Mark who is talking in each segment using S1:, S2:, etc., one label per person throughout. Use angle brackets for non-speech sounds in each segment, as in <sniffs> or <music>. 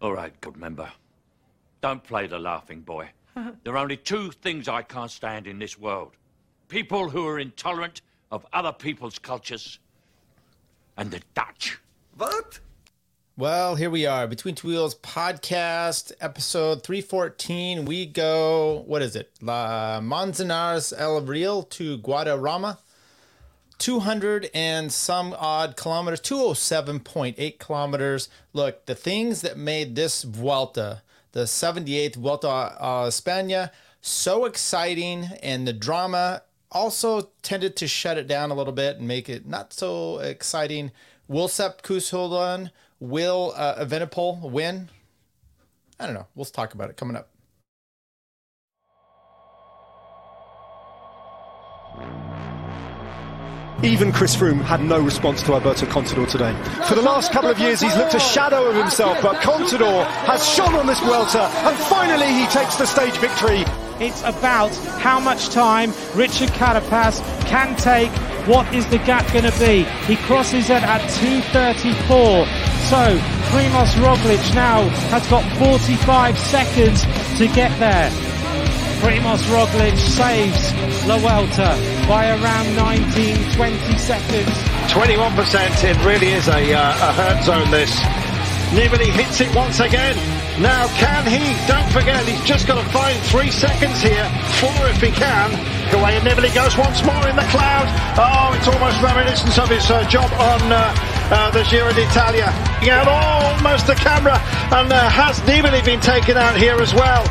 S1: All right, good member. Don't play the laughing boy. <laughs> there are only two things I can't stand in this world people who are intolerant of other people's cultures and the Dutch.
S2: What?
S3: Well, here we are, Between Two Wheels podcast, episode 314. We go, what is it? La Manzanares El Real to Guadarrama. 200 and some odd kilometers, 207.8 kilometers. Look, the things that made this Vuelta, the 78th Vuelta a España, so exciting and the drama also tended to shut it down a little bit and make it not so exciting. Will Sepp on? Will uh, Evenepoel win? I don't know. We'll talk about it coming up.
S4: Even Chris Froome had no response to Alberto Contador today. For the last couple of years, he's looked a shadow of himself, but Contador has shone on this Vuelta, and finally he takes the stage victory.
S5: It's about how much time Richard Carapaz can take. What is the gap going to be? He crosses it at 2.34. So Primoz Roglic now has got 45 seconds to get there. Primoz Roglic saves La Vuelta by around 19, 20 seconds.
S6: 21%, it really is a, uh, a hurt zone this. Nibali hits it once again. Now can he? Don't forget, he's just got to find three seconds here. Four if he can. Away and Nibali goes once more in the cloud. Oh, it's almost reminiscent of his uh, job on uh, uh, the Giro d'Italia. Had almost the camera. And uh, has Nibali been taken out here as well?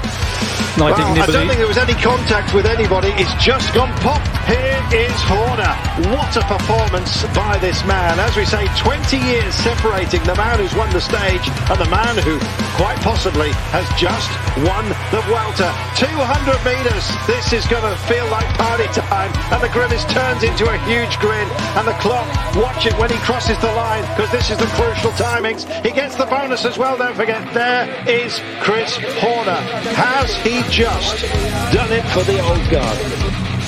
S4: No, I
S6: well, I don't think there was any contact with anybody. It's just gone pop. Here is Horner. What a performance by this man. As we say, 20 years separating the man who's won the stage and the man who quite possibly has just won the Vuelta. 200 metres. This is going to feel like party time. And the grimace turns into a huge grin. And the clock, watch it when he crosses the line because this is the crucial timings. He gets the bonus as well. Don't forget, there is Chris Horner. Has he just done it for the old guard?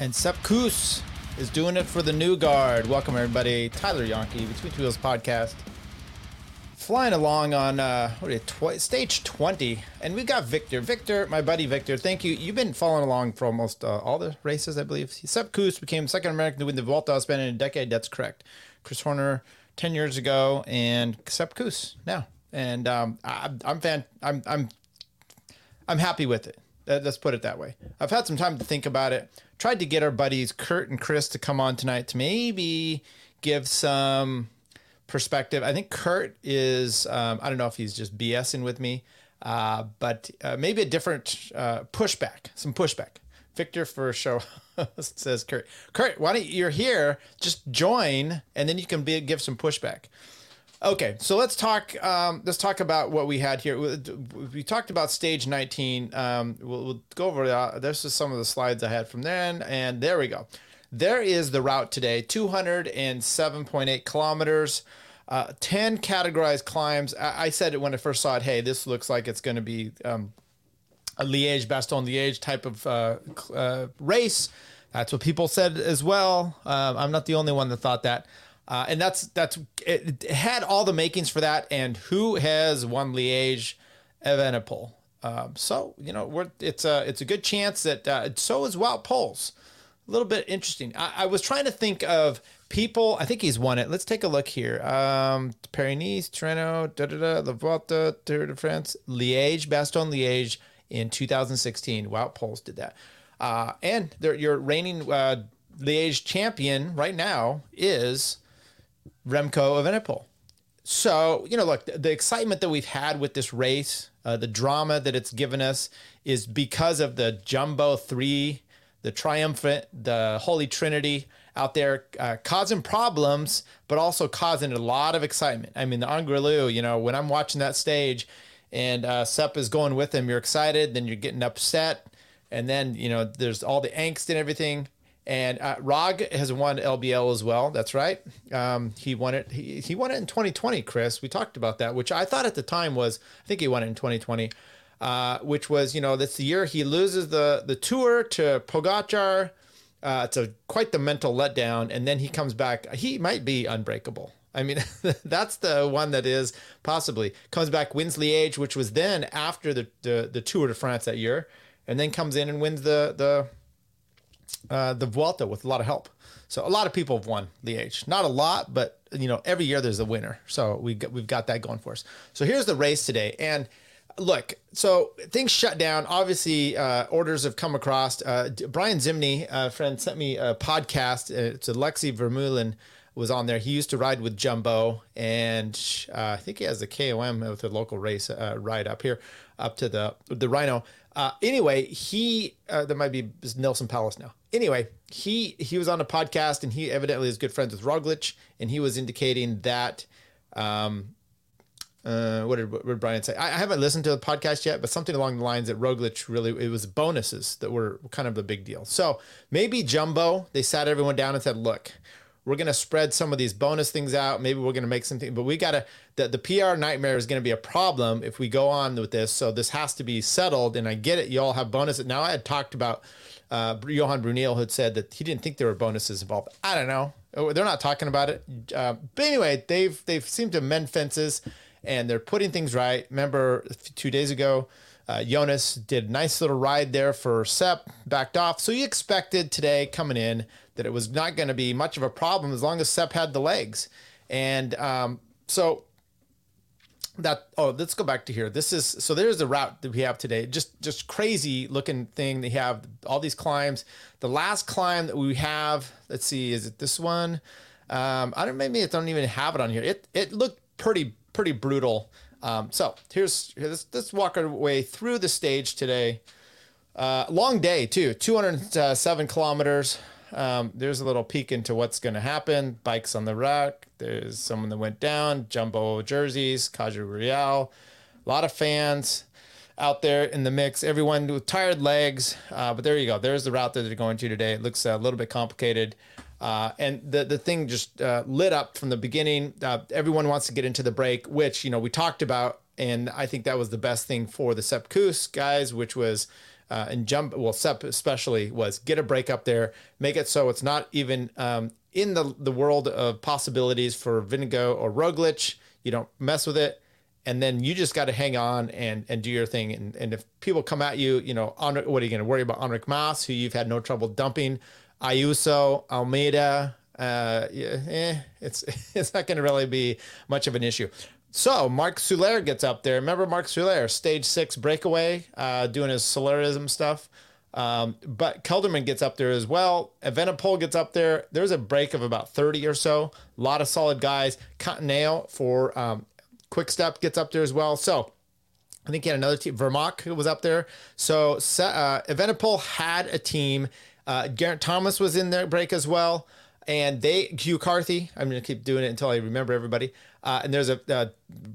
S3: And Sepp Kuss is doing it for the new guard. Welcome, everybody. Tyler Yonke, Between Two Wheels podcast. Flying along on uh, what it, tw- stage 20. And we got Victor. Victor, my buddy Victor, thank you. You've been following along for almost uh, all the races, I believe. Sepp Kuss became second American to win the Vuelta a España in a decade. That's correct. Chris Horner 10 years ago, and Sepp Kuss now. And um, I, I'm fan. I'm I'm I'm happy with it. Let's put it that way. I've had some time to think about it. Tried to get our buddies Kurt and Chris to come on tonight to maybe give some perspective. I think Kurt is, um, I don't know if he's just BSing with me, uh, but uh, maybe a different uh, pushback, some pushback. Victor for show <laughs> says Kurt. Kurt, why don't you, you're here? Just join, and then you can be, give some pushback. Okay, so let's talk. Um, let's talk about what we had here. We, talked about stage 19. Um, we'll, we'll go over that. This is some of the slides I had from then, and there we go. There is the route today: 207.8 kilometers, uh, 10 categorized climbs. I, I said it when I first saw it. Hey, this looks like it's going to be um, a Liège, Bastogne Liège type of uh, uh, race. That's what people said as well. Um, I'm not the only one that thought that. Uh, and that's that's it, it had all the makings for that. And who has won Liège? Evenepoel. Um, so you know, it's a it's a good chance that uh, so is Wout Poels. A little bit interesting. I, I was trying to think of people. I think he's won it. Let's take a look here. Um, Paris-Nice, Tirreno, da da da, La Vuelta, Tour de France, Liège, Bastogne Liège in 2016. Wout Poels did that. Uh, and your reigning uh, Liège champion right now is Remco Evenepoel. So, you know, look, the, excitement that we've had with this race, uh, the drama that it's given us is because of the Jumbo 3, the Triumphant, the Holy Trinity out there uh, causing problems, but also causing a lot of excitement. I mean, the Angliru, you know, when I'm watching that stage and uh, Sepp is going with him, you're excited, then you're getting upset. And then, you know, there's all the angst and everything. And uh, Rog has won LBL as well. That's right. Um, he won it. He, he won it in 2020, Chris. We talked about that, which I thought at the time was, I think he won it in 2020. uh, which was you know that's the year he loses the the tour to Pogacar. Uh, it's a quite the mental letdown, and then he comes back. He might be unbreakable. I mean, <laughs> that's the one that is possibly comes back, wins Liège, which was then after the, the the Tour de France that year, and then comes in and wins the the uh, the Vuelta with a lot of help. So a lot of people have won Liège, not a lot, but you know every year there's a winner. So we got, we've got that going for us. So here's the race today, and look, so things shut down. Obviously, uh, orders have come across. Uh, Brian Zimney, a friend, sent me a podcast. Uh, it's Alexey Vermeulen was on there. He used to ride with Jumbo, and uh, I think he has a KOM with a local race uh, ride up here, up to the the Rhino. Uh, anyway, he that might be Nelson Palace now. Anyway, he he was on a podcast, and he evidently is good friends with Roglic, and he was indicating that. Um, uh, what, did, what did Brian say? I, I haven't listened to the podcast yet, but something along the lines that Roglic really it was bonuses that were kind of the big deal. So maybe Jumbo they sat everyone down and said, "Look, we're going to spread some of these bonus things out. Maybe we're going to make something, but we got to, the, the PR nightmare is going to be a problem if we go on with this. So this has to be settled. And I get it. You all have bonuses. Now I had talked about, uh, Johan Bruyneel had said that he didn't think there were bonuses involved. I don't know. Oh, they're not talking about it. Uh, but anyway, they've, they've seemed to mend fences and they're putting things right. Remember two days ago, uh, Jonas did a nice little ride there for Sepp, backed off. So you expected today coming in that it was not going to be much of a problem as long as Sepp had the legs. And um, so that oh let's go back to here. This is so there's the route that we have today. Just just crazy looking thing they have all these climbs. The last climb that we have let's see is it this one? Um i don't maybe it don't even have it on here. It it looked pretty pretty brutal. Um so here's let's, let's walk our way through the stage today. Uh long day too 207 kilometers um, there's a little peek into what's going to happen. Bikes on the rack. There's someone that went down. Jumbo jerseys. Caja Rural. A lot of fans out there in the mix. Everyone with tired legs. Uh, but there you go. There's the route that they're going to today. It looks a little bit complicated. Uh, and the the thing just uh, lit up from the beginning. Uh, everyone wants to get into the break, which you know we talked about, and I think that was the best thing for the Sepp Kuss guys, which was uh, and jump well Sepp especially was get a break up there make it so it's not even um, in the the world of possibilities for Vingegaard or Roglic. You don't mess with it. And then you just got to hang on and and do your thing. And, and if people come at you you know what are you going to worry about? Enric Mas who you've had no trouble dumping. Ayuso Almeida uh, yeah, eh, it's <laughs> it's not going to really be much of an issue. So Mark Soler gets up there. Remember Mark Soler, stage six breakaway, uh, doing his Solerism stuff. Um, but Kelderman gets up there as well. Evenepoel gets up there. There's a break of about 30 or so. A lot of solid guys. Cannao for um, Quick Step gets up there as well. So I think he had another team. Vermaak was up there. So uh, Evenepoel had a team. Uh, Geraint Thomas was in their break as well and they Hugh Carthy. I'm gonna keep doing it until I remember everybody. Uh, and there's a uh,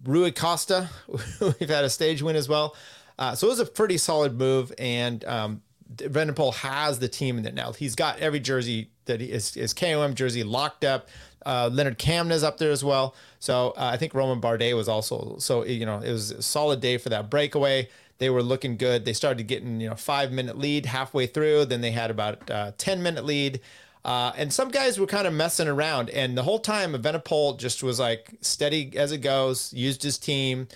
S3: Rui Costa. <laughs> We've had a stage win as well. Uh, so it was a pretty solid move, and um, Evenepoel has the team in it now. He's got every jersey that he is his KOM jersey locked up. Uh, Lennard Kämna's up there as well. So uh, I think Romain Bardet was also so you know it was a solid day for that breakaway. They were looking good. They started getting you know five minute lead halfway through. Then they had about uh, ten minute lead. Uh, and some guys were kind of messing around, and the whole time, Evenepoel just was like steady as it goes. Used his team,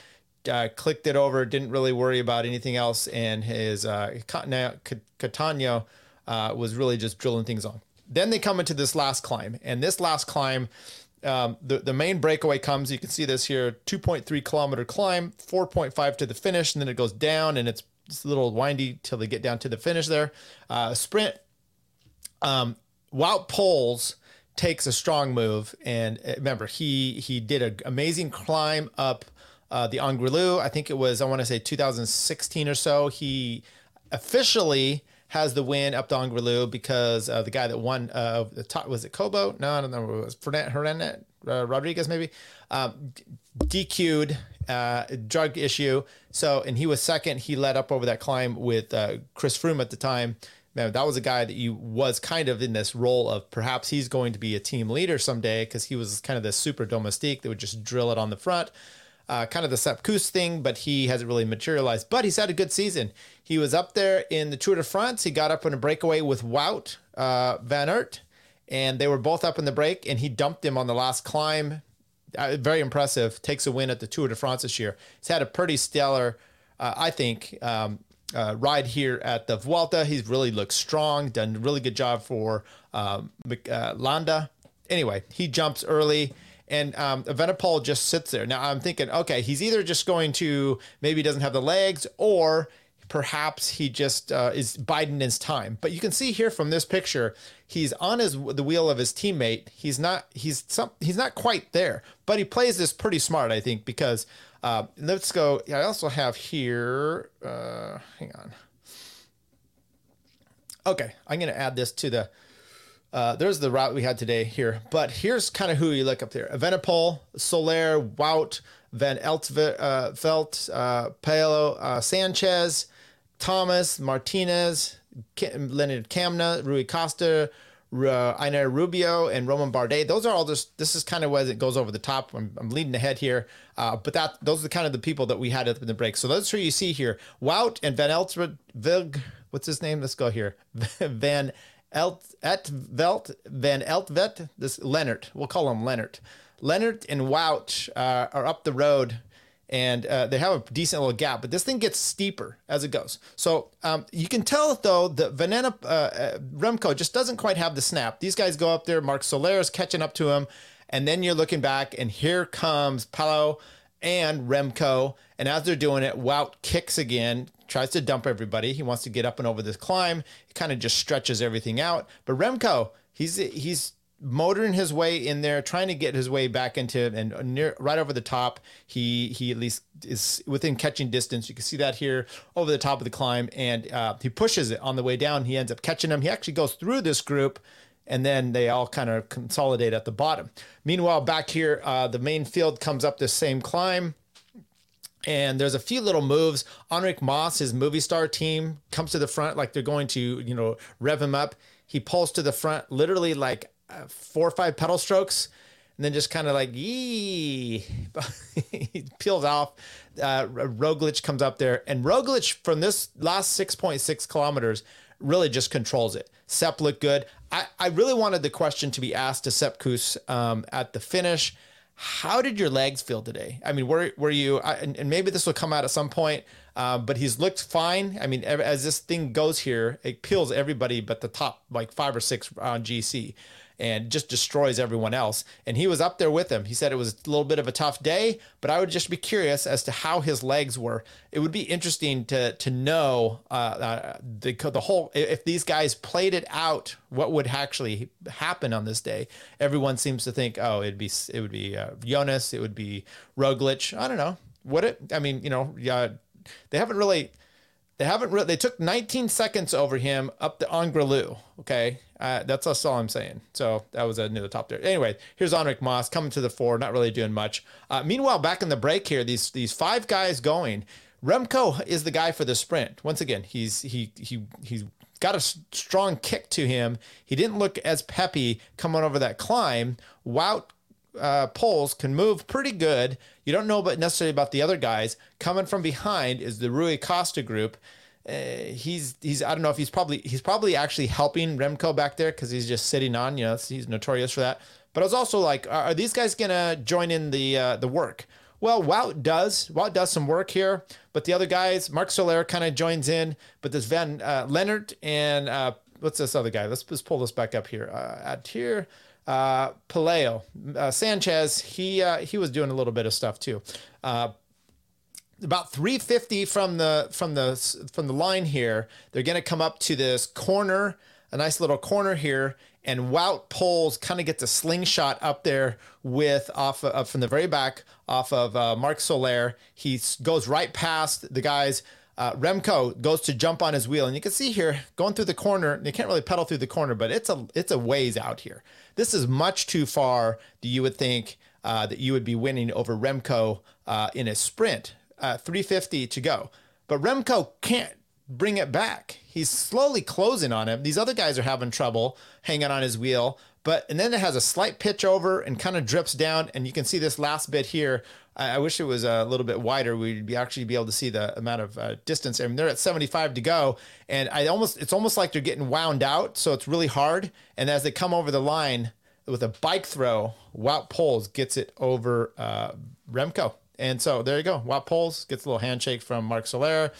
S3: uh, clicked it over, didn't really worry about anything else, and his uh, Cattaneo uh, was really just drilling things on. Then they come into this last climb, and this last climb, um, the the main breakaway comes. You can see this here: 2.3 kilometer climb, 4.5 to the finish, and then it goes down, and it's, it's a little windy till they get down to the finish there. Uh, sprint. Um, Wout Poels takes a strong move, and uh, remember he he did an amazing climb up uh, the Angliru. I think it was I want to say 2016 or so. He officially has the win up the Angliru because uh, the guy that won uh, the top was it Cobo? No, I don't know. It was Hernandez, uh, Rodriguez maybe. Um, DQ'd uh, drug issue. So and he was second. He led up over that climb with uh, Chris Froome at the time that was a guy that you was kind of in this role of perhaps he's going to be a team leader someday because he was kind of this super domestique that would just drill it on the front. uh, kind of the Sepp Kuss thing, but he hasn't really materialized. But he's had a good season. He was up there in the Tour de France. He got up in a breakaway with Wout uh, Van Aert, and they were both up in the break, and he dumped him on the last climb. Uh, very impressive. Takes a win at the Tour de France this year. He's had a pretty stellar, uh, I think, um, uh, ride here at the Vuelta. He's really looked strong, done a really good job for um, uh, Landa. Anyway, he jumps early and um, Evenepoel just sits there. Now I'm thinking, okay, he's either just going to maybe doesn't have the legs, or perhaps he just uh, is biding his time. But you can see here from this picture, he's on his the wheel of his teammate. He's not he's some he's not quite there, but he plays this pretty smart, I think, because uh, let's go. I also have here. Uh, hang on. Okay, I'm going to add this to the. Uh, there's the route we had today here, but here's kind of who you look up there: Evenepoel, Soler, Wout, Van Eltvelt, uh, Paolo uh, Sanchez, Thomas, Martinez, Leonard Kamna, Rui Costa, uh, Einar Rubio and Romain Bardet. Those are all just, this is kind of where it goes over the top. I'm, I'm leading ahead here. Uh, but that those are the kind of the people that we had in the break. So that's who you see here. Wout and Van Eltveld, what's his name? Let's go here. <laughs> Van Elt, Etvelt, Van Eltvet, this Leonard. We'll call him Leonard. Leonard and Wout uh, are up the road and uh, they have a decent little gap, but this thing gets steeper as it goes. So um, you can tell though the Vanena uh, uh, Remco just doesn't quite have the snap. These guys go up there, Mark Soler is catching up to him, and then you're looking back, and here comes Palo and Remco, and as they're doing it, Wout kicks again, tries to dump everybody. He wants to get up and over this climb. He kind of just stretches everything out, but Remco. He's he's motoring his way in there, trying to get his way back into and near right over the top. He he at least is within catching distance. You can see that here over the top of the climb, and uh, he pushes it on the way down. He ends up catching him. He actually goes through this group. And then they all kind of consolidate at the bottom. Meanwhile, back here, uh, the main field comes up this same climb and there's a few little moves. Enric Mas, his Movistar team, comes to the front like they're going to, you know, rev him up. He pulls to the front, literally like four or five pedal strokes and then just kind of like yee <laughs> he peels off uh, Roglic comes up there and Roglic from this last 6.6 kilometers really just controls it. Sepp looked good. I, I really wanted the question to be asked to Sepp Kuss um, at the finish. How did your legs feel today? I mean were, were you I, and, and, maybe this will come out at some point uh, but he's looked fine. I mean as this thing goes here it peels everybody but the top like five or six on GC and just destroys everyone else. And he was up there with him. He said it was a little bit of a tough day, but I would just be curious as to how his legs were. It would be interesting to to know uh, uh, the the whole if these guys played it out, what would actually happen on this day. Everyone seems to think, oh, it'd be it would be uh, Jonas, it would be Roglic. I don't know. Would it? I mean, you know, yeah, they haven't really they haven't really. They took 19 seconds over him up the Angliru. Okay, uh, that's, that's all I'm saying. So that was a near the top there. Anyway, here's Enric Mas coming to the fore, not really doing much. Uh, meanwhile, back in the break here, these these five guys going. Remco is the guy for the sprint. Once again, he's he he he's got a strong kick to him. He didn't look as peppy coming over that climb. Wout uh, Poels can move pretty good. You don't know but necessarily about the other guys. Coming from behind is the Rui Costa group. Uh, he's he's I don't know if he's probably he's probably actually helping Remco back there because he's just sitting on. You know, he's notorious for that. But I was also like, are, are these guys gonna join in the uh, the work? Well, Wout does. Wout does some work here, but the other guys, Mark Soler kind of joins in. But this Van uh, Leonard and uh, what's this other guy? Let's just pull this back up here. Uh, at here, uh, Pelayo, uh, Sanchez, he uh, he was doing a little bit of stuff too. Uh, about 350 from the from the from the line here, they're going to come up to this corner, a nice little corner here, and Wout pulls kind of gets a slingshot up there with off of, from the very back off of uh, Marc Soler. He goes right past the guys. Uh, Remco goes to jump on his wheel, and you can see here going through the corner. You can't really pedal through the corner, but it's a it's a ways out here. This is much too far that you would think uh, that you would be winning over Remco uh, in a sprint. Uh, 350 to go, but Remco can't bring it back. He's slowly closing on him. These other guys are having trouble hanging on his wheel, but and then it has a slight pitch over and kind of drips down, and you can see this last bit here I, I wish it was a little bit wider. We'd be actually be able to see the amount of uh, distance. I mean, they're at 75 to go, and I almost it's almost like they're getting wound out, so it's really hard. And as they come over the line with a bike throw, Wout Poels gets it over uh, Remco. And so there you go. Wout Poels gets a little handshake from Mark Soler.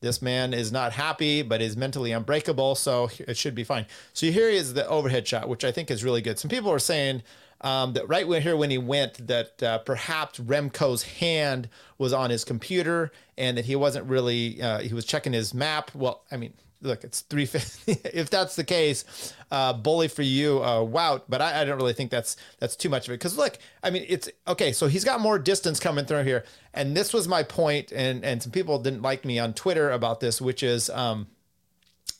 S3: This man is not happy, but is mentally unbreakable, so it should be fine. So here is the overhead shot, which I think is really good. Some people are saying um, that right here when he went, that uh, perhaps Remco's hand was on his computer and that he wasn't really uh, he was checking his map. Well, I mean, look, it's 350. <laughs> if that's the case, uh, bully for you, uh, wow. But I, I, don't really think that's that's too much of it. Because look, I mean, it's okay. So he's got more distance coming through here, and this was my point, and and some people didn't like me on Twitter about this, which is, um,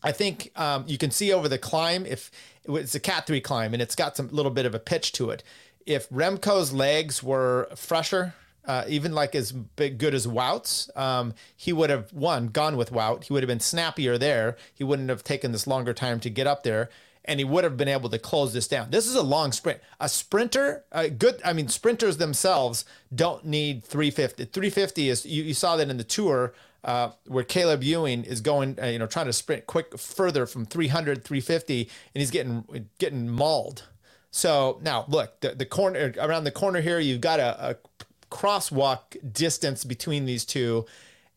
S3: I think um, you can see over the climb if it's a cat three climb, and it's got some little bit of a pitch to it. If Remco's legs were fresher, uh, even like as big, good as Wout's, um, he would have won, gone with Wout. He would have been snappier there. He wouldn't have taken this longer time to get up there, and he would have been able to close this down. This is a long sprint. A sprinter, a good. I mean, sprinters themselves don't need 350. 350 is you, you saw that in the tour. Uh, where Caleb Ewan is going, uh, you know, trying to sprint quick further from 300, 350, and he's getting getting mauled. So now look, the, the corner around the corner here, you've got a, a crosswalk distance between these two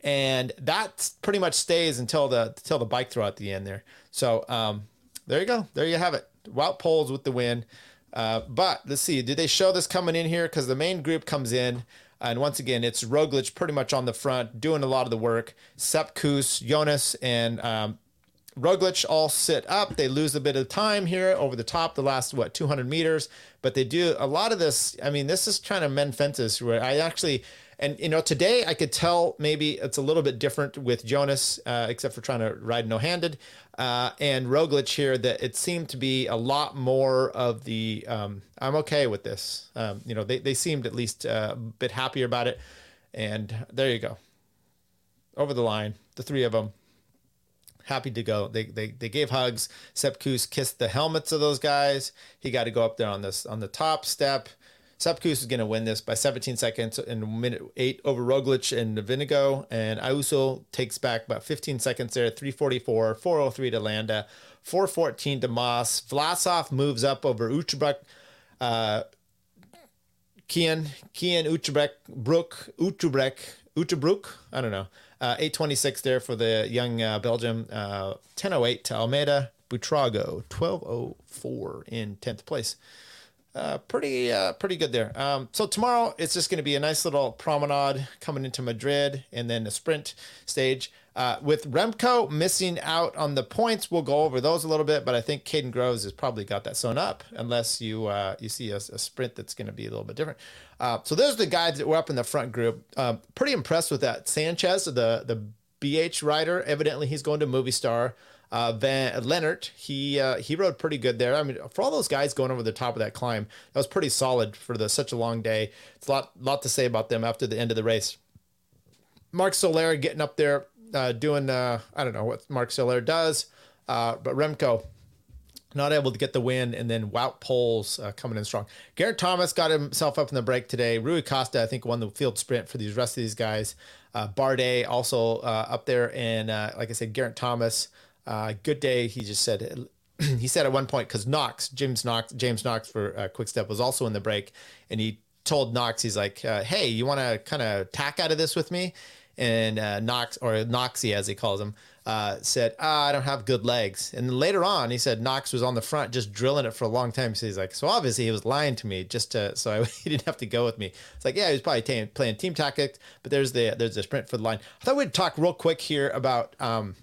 S3: and that pretty much stays until the until the bike throw at the end there. So um, there you go. There you have it. Wout Poels with the win. Uh, but let's see. Did they show this coming in here? Because the main group comes in, and once again, it's Roglic pretty much on the front, doing a lot of the work. Sepp Kuss, Jonas, and um, Roglic all sit up. They lose a bit of time here over the top, the last, what, 200 meters. But they do a lot of this. I mean, this is kind of men fences where I actually, and, you know, today I could tell maybe it's a little bit different with Jonas, uh, except for trying to ride no handed. Uh, and Roglic here, that it seemed to be a lot more of the, um, I'm okay with this. Um, you know, they, they seemed at least uh, a bit happier about it. And there you go. Over the line, the three of them happy to go. They they they gave hugs. Sepp Kuss kissed the helmets of those guys. He got to go up there on this on the top step. Sepp Kuss is going to win this by 17 seconds in minute eight over Roglic and Vingegaard. And Ayuso takes back about 15 seconds there, 344, 403 to Landa, 414 to Mas. Vlasov moves up over Uchbek. Uh, Kian, Kian Utrecht, Brook, Utrecht, Utrecht, I don't know. Uh, 826 there for the young uh, Belgium. Uh, 1008 to Almeida. Buitrago, 1204 in 10th place. Uh, pretty uh, pretty good there. Um, so tomorrow it's just going to be a nice little promenade coming into Madrid, and then a sprint stage. Uh, with Remco missing out on the points, we'll go over those a little bit. But I think Kaden Groves has probably got that sewn up, unless you uh, you see a, a sprint that's going to be a little bit different. Uh, so those are the guys that were up in the front group. Um, pretty impressed with that. Sanchez, the the BH rider, evidently he's going to Movistar. Uh, Van Leonard, he uh, he rode pretty good there. I mean, for all those guys going over the top of that climb, that was pretty solid for the such a long day. It's a lot lot to say about them after the end of the race. Mark Soler getting up there, uh, doing uh, I don't know what Mark Soler does, uh, but Remco not able to get the win, and then Wout Poels uh, coming in strong. Geraint Thomas got himself up in the break today. Rui Costa, I think, won the field sprint for these rest of these guys. Uh, Bardet also uh, up there, and uh, like I said, Geraint Thomas, uh, good day. He just said <clears throat> he said at one point because Knox, James Knox, James Knox for uh, Quick Step was also in the break, and he told Knox, he's like, "Hey, you want to kind of tack out of this with me?" And Knox or Noxy as he calls him uh, said, ah, I don't have good legs. And later on, he said Knox was on the front just drilling it for a long time. So he's like, so obviously he was lying to me just to, so I, <laughs> he didn't have to go with me. It's like, yeah, he was probably t- playing team tactics, but there's the, there's the sprint for the line. I thought we'd talk real quick here about um,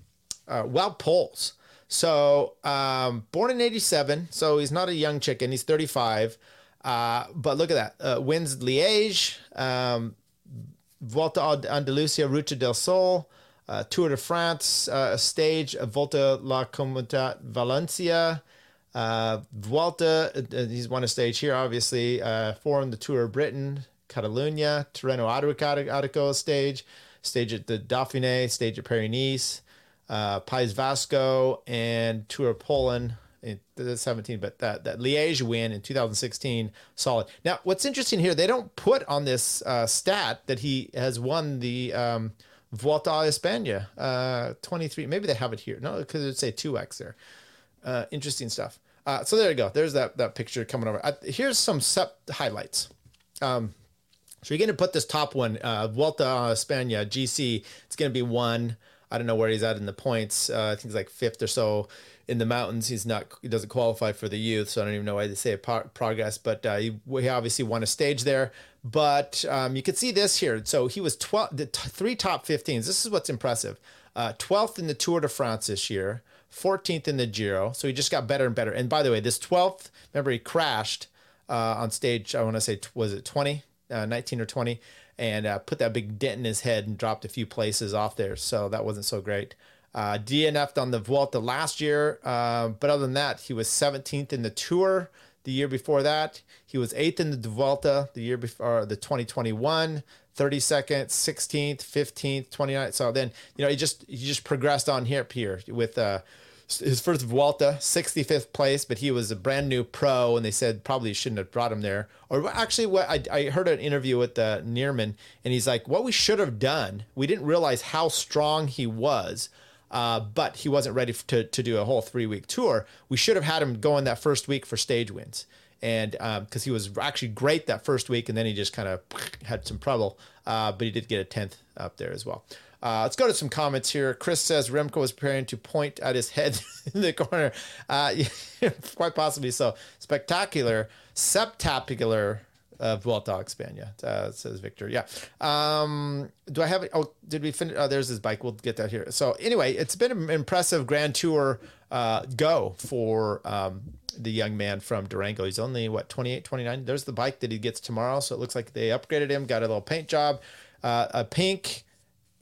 S3: uh, Wout Poels. So um, born in 87, so he's not a young chicken. He's 35. Uh, but look at that. Uh, wins Liège, um, Volta Andalusia, Ruta del Sol, uh, Tour de France, uh, a stage, a Volta la Comunitat Valencia, uh, Vuelta, uh, he's won a stage here, obviously, uh, four on the Tour of Britain, Catalunya, Tirreno Adriatico stage, stage at the Dauphiné, stage at Paris uh, País Vasco, and Tour of Poland in the 17, but that that Liège win in 2016, solid. Now, what's interesting here, they don't put on this uh, stat that he has won the um, Vuelta a España uh, 23. Maybe they have it here. No, because it'd say 2x there. Uh, interesting stuff. Uh, so there you go. There's that that picture coming over. Uh, here's some sep highlights. Um, so you're going to put this top one, uh, Vuelta a España GC. It's going to be one. I don't know where he's at in the points. Uh, I think he's like fifth or so in the mountains. He's not. He doesn't qualify for the youth, so I don't even know why they say pro- progress. But uh, he, he obviously won a stage there. But um, you can see this here. So he was 12, the t- three top 15s. This is what's impressive. Uh, 12th in the Tour de France this year, 14th in the Giro. So he just got better and better. And by the way, this 12th, remember he crashed uh, on stage. I want to say was it 20, uh, 19 or 20, and uh, put that big dent in his head and dropped a few places off there. So that wasn't so great. Uh, DNF'd on the Vuelta last year, uh, but other than that, he was 17th in the Tour the year before that. He was eighth in the Vuelta the year before, the 2021, 32nd, 16th, 15th, 29th. So then, you know, he just he just progressed on here here with uh, his first Vuelta, 65th place, but he was a brand new pro, and they said probably shouldn't have brought him there. Or actually, what I, I heard an interview with uh, Niermann, and he's like, what we should have done, we didn't realize how strong he was. Uh, but he wasn't ready to, to do a whole three week tour. We should have had him go in that first week for stage wins. And because um, he was actually great that first week, and then he just kind of <sniffs> had some trouble. Uh, but he did get a 10th up there as well. Uh, let's go to some comments here. Chris says Remco was preparing to point at his head <laughs> in the corner. Uh, <laughs> quite possibly so. Spectacular, septacular uh, Vuelta España, uh, says Victor. Yeah. Um, do I have it? Oh, did we finish? Oh, there's his bike. We'll get that here. So anyway, it's been an impressive Grand Tour uh, go for um, the young man from Durango. He's only, what, 28, 29? There's the bike that he gets tomorrow. So it looks like they upgraded him, got a little paint job, uh, a pink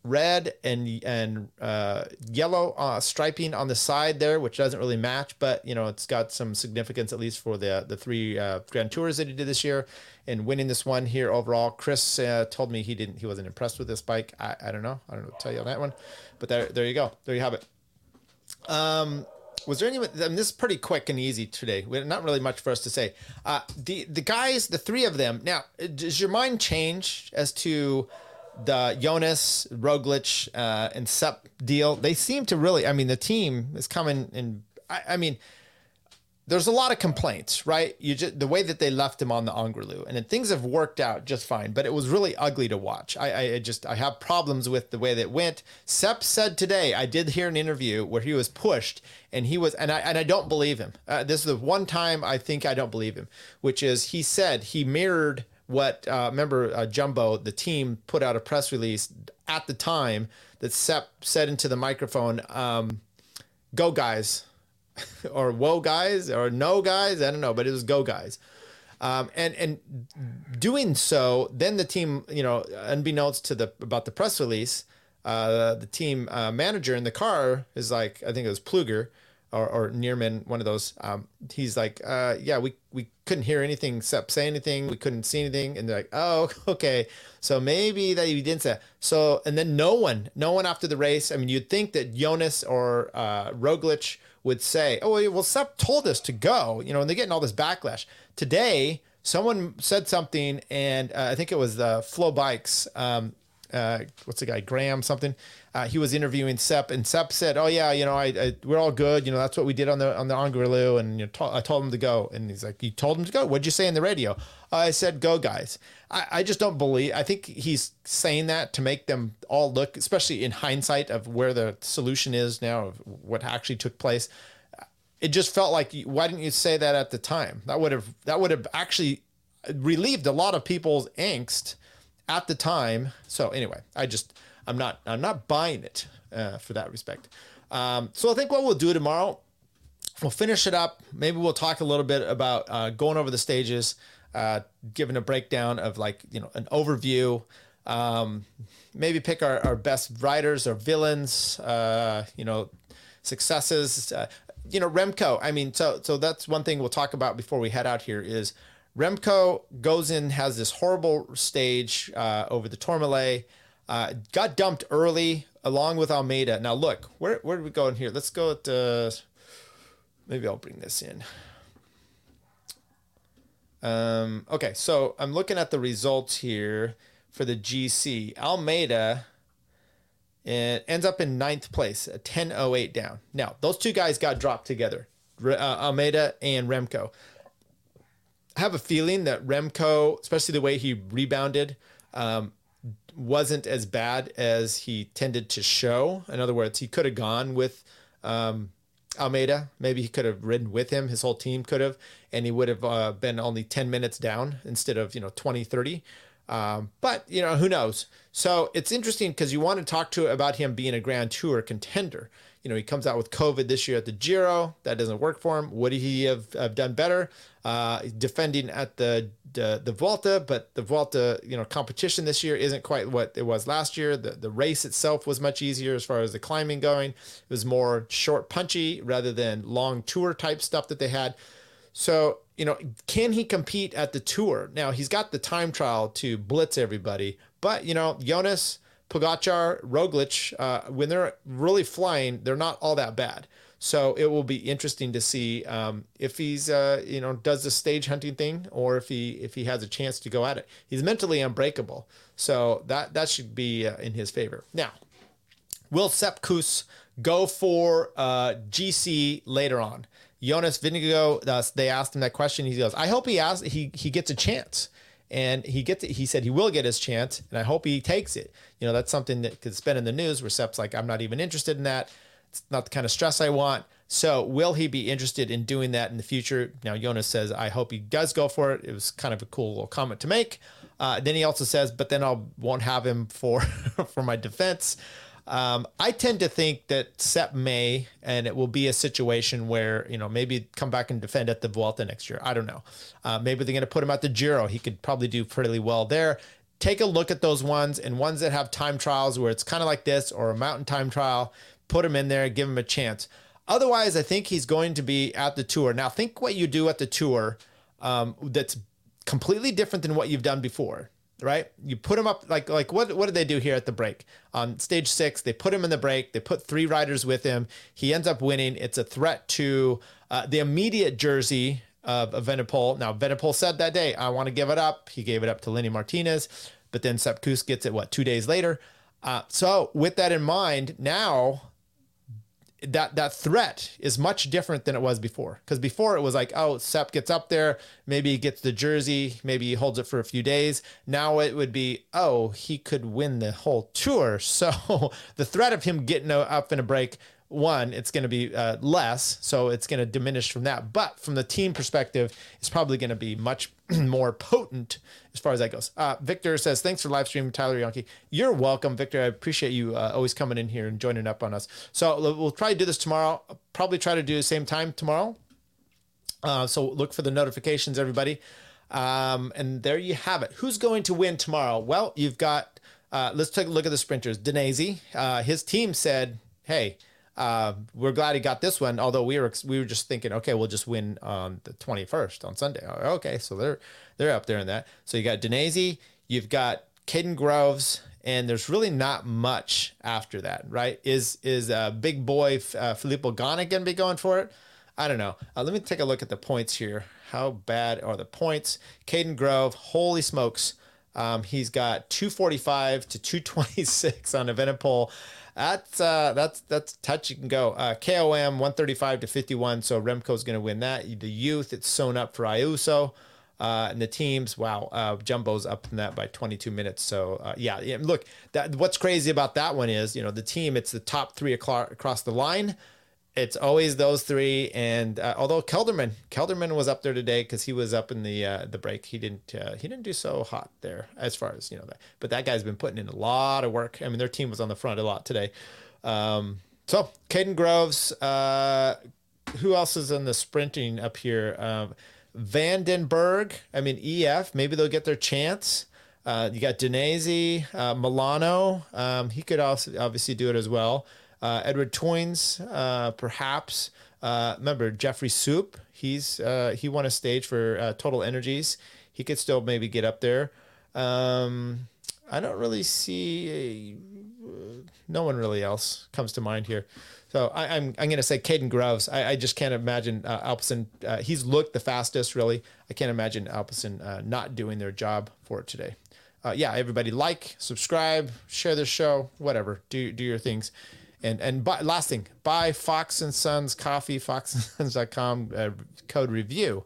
S3: red and and uh, yellow uh, striping on the side there, which doesn't really match, but you know it's got some significance at least for the the three uh, Grand Tours that he did this year and winning this one here overall. Chris uh, told me he didn't he wasn't impressed with this bike. I, I don't know. I don't know tell you on that one, but there there you go. There you have it. Um, was there any? I mean, this is pretty quick and easy today. We not really much for us to say. Uh, the the guys, the three of them. Now, does your mind change as to the Jonas, Roglic, uh, and Sep deal? They seem to really. I mean, the team is coming and I, I mean, there's a lot of complaints, right? You just the way that they left him on the Angliru, and then things have worked out just fine, but it was really ugly to watch. I, I just I have problems with the way that went. Sep said today, I did hear an interview where he was pushed, and he was, and I and I don't believe him. Uh, this is the one time I think I don't believe him, which is he said he mirrored what uh, remember uh, Jumbo, the team put out a press release at the time that Sepp said into the microphone, um, "Go guys." <laughs> or whoa guys or no guys. I don't know, but it was go guys. Um, and and doing so, then the team, you know, unbeknownst to the about the press release, uh, the team uh, manager in the car is like, I think it was Plugge or, or Niermann, one of those. Um, he's like, uh, yeah, we we couldn't hear anything except say anything. We couldn't see anything, and they're like, oh, <laughs> okay, so maybe that he didn't say. So and then no one, no one after the race. I mean, you'd think that Jonas or uh, Roglic would say, "Oh, well, Sepp told us to go," you know, and they're getting all this backlash. Today, someone said something, and uh, I think it was the FloBikes. Um, uh, what's the guy Graham something? Uh, he was interviewing Sepp, and Sepp said, "Oh yeah, you know, I, I, we're all good. You know, that's what we did on the on the Angliru, and you know, I told him to go." And he's like, "You told him to go? What'd you say in the radio?" I said, "Go, guys." I, I just don't believe. I think he's saying that to make them all look, especially in hindsight of where the solution is now of what actually took place. It just felt like, why didn't you say that at the time? That would have that would have actually relieved a lot of people's angst at the time. So anyway, I just I'm not I'm not buying it uh, for that respect. Um, so I think what we'll do tomorrow, we'll finish it up. Maybe we'll talk a little bit about uh, going over the stages, uh, giving a breakdown of like you know an overview. Um, maybe pick our, our best writers or villains. Uh, you know, successes. Uh, you know, Remco. I mean, so so that's one thing we'll talk about before we head out here is Remco goes in has this horrible stage uh, over the Tourmalet. Uh, got dumped early along with Almeida. Now look, where where are we going here? Let's go uh, maybe I'll bring this in. Um, okay, so I'm looking at the results here for the GC. Almeida it ends up in ninth place, a 10.08 down. Now, those two guys got dropped together, uh, Almeida and Remco. Have a feeling that Remco, especially the way he rebounded, um, wasn't as bad as he tended to show. In other words, he could have gone with um, Almeida. Maybe he could have ridden with him. His whole team could have, and he would have uh, been only 10 minutes down instead of, you know, 20, 30. Um, but, you know, who knows? So it's interesting because you want to talk to about him being a Grand Tour contender. You know, he comes out with COVID this year at the Giro. That doesn't work for him. Would he have, have done better? Uh, defending at the, the the Vuelta, but the Vuelta, you know, competition this year isn't quite what it was last year. The the race itself was much easier as far as the climbing going. It was more short, punchy rather than long tour type stuff that they had. So you know, can he compete at the tour? Now he's got the time trial to blitz everybody, but you know, Jonas, Pogacar, Roglic, uh, when they're really flying, they're not all that bad. So it will be interesting to see um, if he's uh, you know does the stage hunting thing or if he if he has a chance to go at it. He's mentally unbreakable, so that that should be uh, in his favor. Now, will Sepp Kuss go for uh, GC later on? Jonas Vingegaard, uh, they asked him that question. He goes, "I hope he asks he he gets a chance." And he gets he said he will get his chance and i hope he takes it you know that's something that could been in the news where Sepp's like i'm not even interested in that it's not the kind of stress I want. So will he be interested in doing that in the future? Now Jonas says, I hope he does go for it. It was kind of a cool little comment to make. Uh, then he also says, but then I won't have him for <laughs> for my defense. Um, I tend to think that Sepp may, and it will be a situation where you know maybe come back and defend at the Vuelta next year. I don't know. Uh, maybe they're going to put him at the Giro. He could probably do pretty well there. Take a look at those ones and ones that have time trials where it's kind of like this or a mountain time trial put him in there, give him a chance. Otherwise, I think he's going to be at the tour. Now, think what you do at the tour um, that's completely different than what you've done before, right? You put him up like like what what did they do here at the break on stage six? They put him in the break. They put three riders with him. He ends up winning. It's a threat to uh, the immediate jersey of, of Evenepoel. Now, Evenepoel said that day, "I want to give it up." He gave it up to Lenny Martinez, but then Sepp Kuss gets it what two days later. Uh, so, with that in mind, now that that threat is much different than it was before. Because before it was like, oh, Sep gets up there, maybe he gets the jersey, maybe he holds it for a few days. Now it would be, oh, he could win the whole tour. <laughs> So the threat of him getting up in a break one, it's going to be uh, less, so it's going to diminish from that. But from the team perspective, it's probably going to be much <clears throat> more potent as far as that goes. Uh, Victor says, "Thanks for live streaming, Tyler Yankee. You're welcome, Victor. I appreciate you uh, always coming in here and joining up on us. So we'll try to do this tomorrow. I'll probably try to do the same time tomorrow. Uh, so look for the notifications, everybody. Um, and there you have it. Who's going to win tomorrow? Well, you've got. Uh, let's take a look at the sprinters. Denese, uh, his team said, "Hey." Uh, we're glad he got this one. Although we were we were just thinking, okay, we'll just win on the 21st on Sunday. Okay, so they're they're up there in that. So you got Denese, you've got Kaden Groves, and there's really not much after that, right? Is is uh, big boy uh, Filippo Ganna gonna be going for it? I don't know. Uh, let me take a look at the points here. How bad are the points? Kaden Grove, holy smokes. Um, he's got 245 to 226 on Evenepoel that's uh, that's that's touch and go. Uh, KOM 135 to 51. So Remco's going to win that. The youth, it's sewn up for Ayuso. Uh, and the teams, wow, uh, Jumbo's up in that by 22 minutes. So uh, yeah, yeah, look, that what's crazy about that one is, you know, the team, it's the top three across the line it's always those three. And uh, although Kelderman, Kelderman was up there today because he was up in the uh, the break. He didn't uh, he didn't do so hot there as far as you know that. But that guy's been putting in a lot of work. I mean, their team was on the front a lot today. Um, so Kaden Groves, uh, who else is in the sprinting up here? Um, Vandenberg. I mean, EF. Maybe they'll get their chance. Uh, you got Denese, uh, Milano. Um, he could also obviously do it as well. Uh, Edward Theuns, uh, perhaps. Uh, remember Jeffrey Soupe? He's he won a stage for Total Energies. He could still maybe get up there. Um, I don't really see. A, no one really else comes to mind here. So I, am I'm, I'm going to say Kaden Groves. I, I just can't imagine uh. Uh, he's looked the fastest, really. I can't imagine Alpecin uh, not doing their job for it today. Uh, yeah, everybody like, subscribe, share this show, whatever. Do do your things. And and buy, last thing, buy Fox and Sons coffee, foxandsons.com uh, code review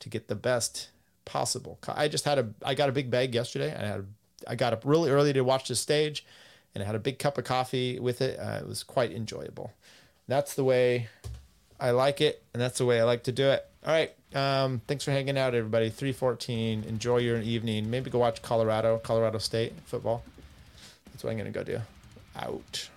S3: to get the best possible. I just had a I got a big bag yesterday. I had I got up really early to watch the stage, and I had a big cup of coffee with it. Uh, it was quite enjoyable. That's the way I like it, and that's the way I like to do it. All right. Um, thanks for hanging out, everybody. 314. Enjoy your evening. Maybe go watch Colorado, Colorado State football. That's what I'm going to go do. Out.